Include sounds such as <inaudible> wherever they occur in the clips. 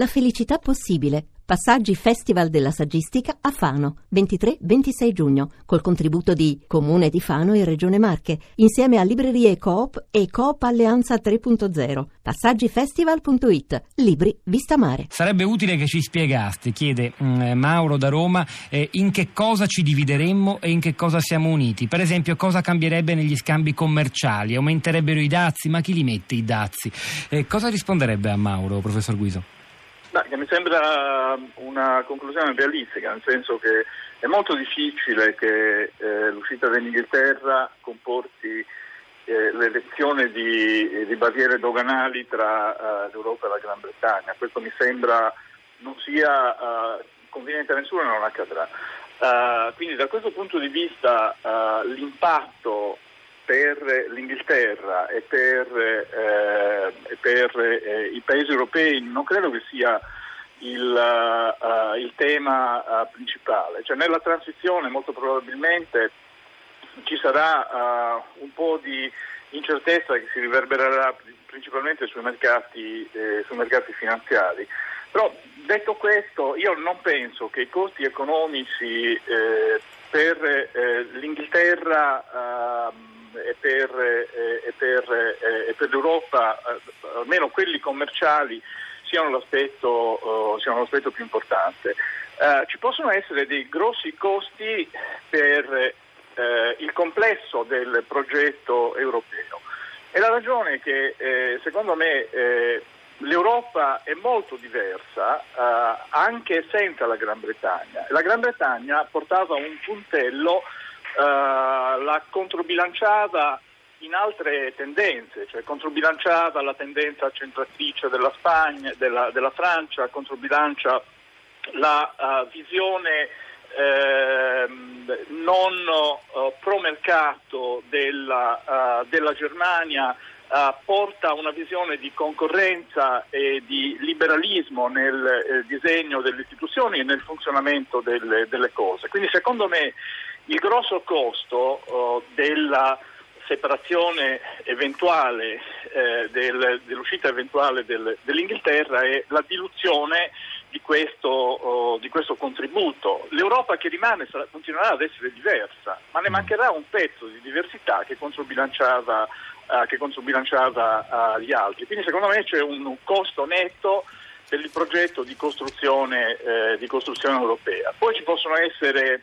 La felicità possibile. Passaggi Festival della Saggistica a Fano, 23-26 giugno, col contributo di Comune di Fano e Regione Marche, insieme a Librerie Coop e Coop Alleanza 3.0. Passaggifestival.it. Libri Vista Mare. Sarebbe utile che ci spiegasti, chiede mm, Mauro da Roma, eh, in che cosa ci divideremmo e in che cosa siamo uniti. Per esempio, cosa cambierebbe negli scambi commerciali? Aumenterebbero i dazi? Ma chi li mette i dazi? Eh, cosa risponderebbe a Mauro, professor Guiso? Beh, mi sembra una conclusione realistica, nel senso che è molto difficile che eh, l'uscita dell'Inghilterra comporti eh, l'elezione di, di, barriere doganali tra uh, l'Europa e la Gran Bretagna. Questo mi sembra non sia uh, conveniente a nessuno e non accadrà. Uh, quindi da questo punto di vista l'impatto per l'Inghilterra e per, eh, per eh, i paesi europei non credo che sia il, uh, il tema uh, principale. Cioè, nella transizione molto probabilmente ci sarà uh, un po' di incertezza che si riverbererà principalmente sui mercati, eh, sui mercati finanziari. Però detto questo, io non penso che i costi economici per l'Inghilterra ehm, e per, eh, e per, eh, e per l'Europa, eh, almeno quelli commerciali, siano l'aspetto, siano l'aspetto più importante. ci possono essere dei grossi costi per il complesso del progetto europeo. E la ragione è che secondo me l'Europa è molto diversa uh, anche senza la Gran Bretagna. La Gran Bretagna portava un puntello eh, la controbilanciava in altre tendenze, cioè controbilanciava la tendenza centratrice della Spagna, della, della Francia, controbilancia la uh, visione eh, non uh, pro mercato della, uh, della Germania porta una visione di concorrenza e di liberalismo nel eh, disegno delle istituzioni e nel funzionamento delle, delle cose. Quindi secondo me il grosso costo uh, della separazione eventuale, eh, del, dell'uscita eventuale del, dell'Inghilterra è la diluzione di questo, uh, di questo contributo. L'Europa che rimane sarà, continuerà ad essere diversa, ma ne mm. mancherà un pezzo di diversità che controbilanciava, uh, che controbilanciava gli altri. Quindi secondo me c'è un, un costo netto per il progetto di costruzione, eh, di costruzione europea. Poi ci possono essere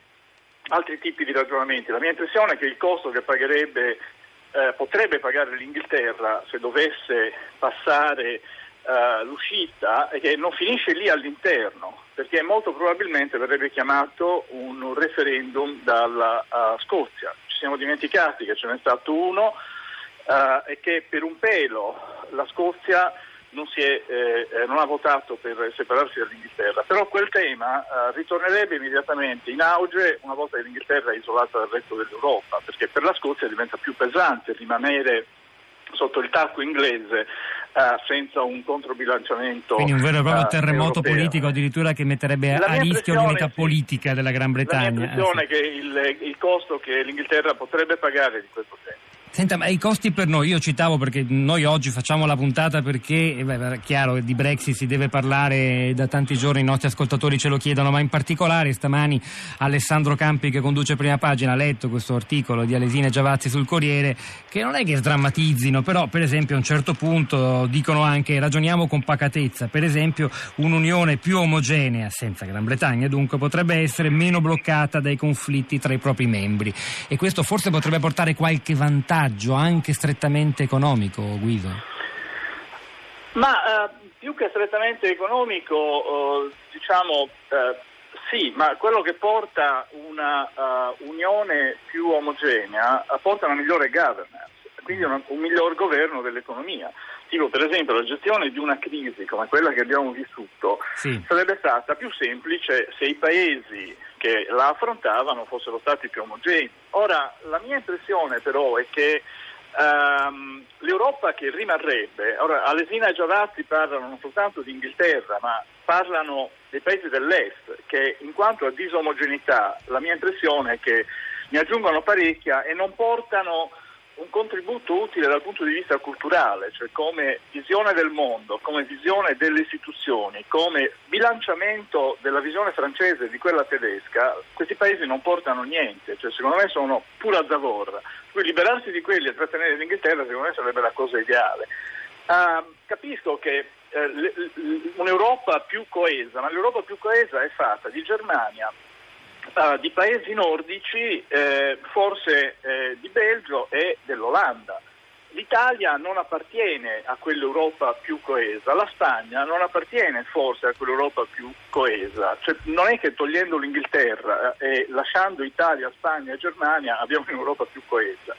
altri tipi di ragionamenti. La mia impressione è che il costo che pagherebbe, eh, potrebbe pagare l'Inghilterra se dovesse passare eh, l'uscita è che non finisce lì all'interno, perché molto probabilmente verrebbe chiamato un referendum dalla uh, Scozia. Ci siamo dimenticati che ce n'è stato uno uh, e che per un pelo la Scozia non, è, eh, eh, non, ha votato per separarsi dall'Inghilterra, però quel tema eh, ritornerebbe immediatamente in auge una volta che l'Inghilterra è isolata dal resto dell'Europa, perché per la Scozia diventa più pesante rimanere sotto il tacco inglese eh, senza un controbilanciamento. Quindi un vero e proprio uh, terremoto europeo. politico addirittura che metterebbe a rischio l'unità sì, politica della Gran Bretagna. La mia impressione è che il, il costo che l'Inghilterra potrebbe pagare di questo tema Senta, ma i costi per noi, io citavo perché noi oggi facciamo la puntata perché, eh, beh, è chiaro, di Brexit si deve parlare da tanti giorni, i nostri ascoltatori ce lo chiedono, ma in particolare stamani Alessandro Campi che conduce prima pagina ha letto questo articolo di Alesina Giavazzi sul Corriere, che non è che sdrammatizzino, però per esempio a un certo punto dicono anche ragioniamo con pacatezza, per esempio un'unione più omogenea, senza Gran Bretagna dunque, potrebbe essere meno bloccata dai conflitti tra i propri membri. E questo forse potrebbe portare qualche vantaggio vantaggio anche strettamente economico, Guido? Ma eh, più che strettamente economico, eh, diciamo eh, sì, ma quello che porta una uh, unione più omogenea eh, porta una migliore governance, quindi una, un miglior governo dell'economia. Tipo, per esempio, la gestione di una crisi come quella che abbiamo vissuto sì. sarebbe stata più semplice se i paesi che la affrontavano fossero stati più omogenei. Ora, la mia impressione però è che um, l'Europa che rimarrebbe, ora Alesina e Giavazzi parlano non soltanto di Inghilterra, ma parlano dei paesi dell'Est, che in quanto a disomogeneità, la mia impressione è che ne aggiungono parecchia e non portano un contributo utile dal punto di vista culturale, cioè come visione del mondo, come visione delle istituzioni, come bilanciamento della visione francese e di quella tedesca, questi paesi non portano niente, cioè secondo me sono pura zavorra. Quindi liberarsi di quelli e trattenere l'Inghilterra secondo me sarebbe la cosa ideale. Uh, capisco che uh, un'Europa più coesa, ma l'Europa più coesa è fatta di Germania, uh, di paesi nordici, eh, forse eh, di Belgio e dell'Olanda. L'Italia non appartiene a quell'Europa più coesa, la Spagna non appartiene forse a quell'Europa più coesa, cioè, non è che togliendo l'Inghilterra eh, e lasciando Italia, Spagna e Germania abbiamo un'Europa più coesa.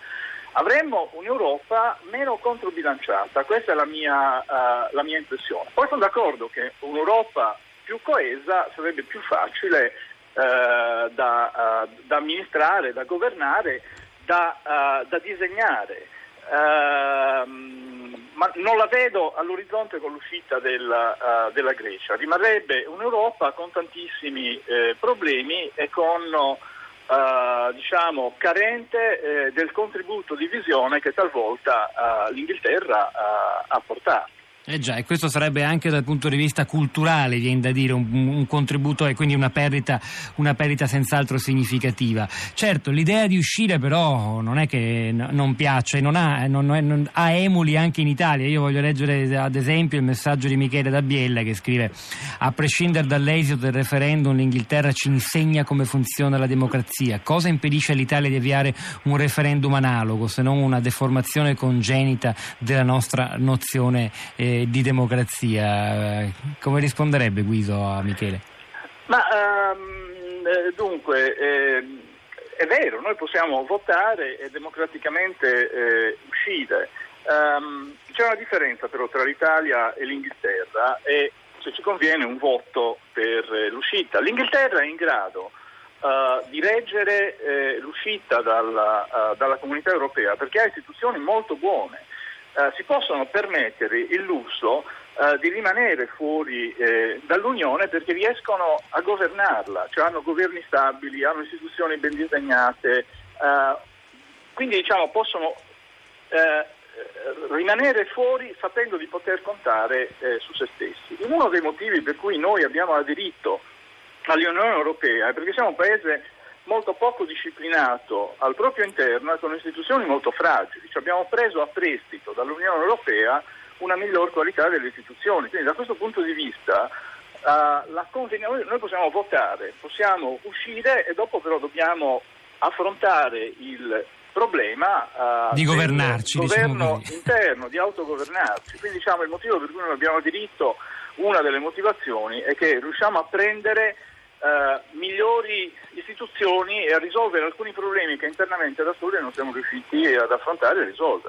Avremmo un'Europa meno controbilanciata, questa è la mia, uh, la mia impressione. Poi sono d'accordo che un'Europa più coesa sarebbe più facile uh, da, uh, da, amministrare, da governare, da, da disegnare. Ehm, ma non la vedo all'orizzonte con l'uscita della, della Grecia. Rimarrebbe un'Europa con tantissimi eh, problemi e con Uh, diciamo, carente eh, del contributo di visione che talvolta uh, l'Inghilterra uh, ha portato. Eh già, e questo sarebbe anche dal punto di vista culturale, viene da dire, un, un contributo e quindi una perdita, una perdita, senz'altro significativa. Certo, l'idea di uscire però non è che n- non piace, non ha, non, non, ha, emuli anche in Italia. Io voglio leggere ad esempio il messaggio di Michele Dabbiella che scrive a prescindere dall'esito del referendum l'Inghilterra ci insegna come funziona la democrazia. Cosa impedisce all'Italia di avviare un referendum analogo se non una deformazione congenita della nostra nozione eh, di democrazia. Come risponderebbe Guido a Michele? Ma um, dunque, eh, è vero, noi possiamo votare e democraticamente eh, uscire. Um, c'è una differenza però tra l'Italia e l'Inghilterra e se ci conviene un voto per eh, l'uscita. L'Inghilterra è in grado uh, di reggere eh, l'uscita dalla, uh, dalla comunità europea perché ha istituzioni molto buone eh, si possono permettere il lusso eh, di rimanere fuori eh, dall'Unione perché riescono a governarla, cioè hanno governi stabili, hanno istituzioni ben disegnate, eh, quindi diciamo possono eh, rimanere fuori sapendo di poter contare su se stessi. Uno dei motivi per cui noi abbiamo aderito all'Unione Europea è perché siamo un paese molto poco disciplinato al proprio interno e con istituzioni molto fragili. Ci abbiamo preso a prestito dall'Unione Europea una miglior qualità delle istituzioni. Quindi da questo punto di vista uh, convegn- noi possiamo votare, possiamo uscire e dopo però dobbiamo affrontare il problema uh, di governarci, diciamo governo diciamo <laughs> interno, di autogovernarci. Quindi diciamo il motivo per cui noi abbiamo diritto, una delle motivazioni è che riusciamo a prendere eh, migliori istituzioni e a risolvere alcuni problemi che internamente da soli non siamo riusciti ad affrontare e risolvere.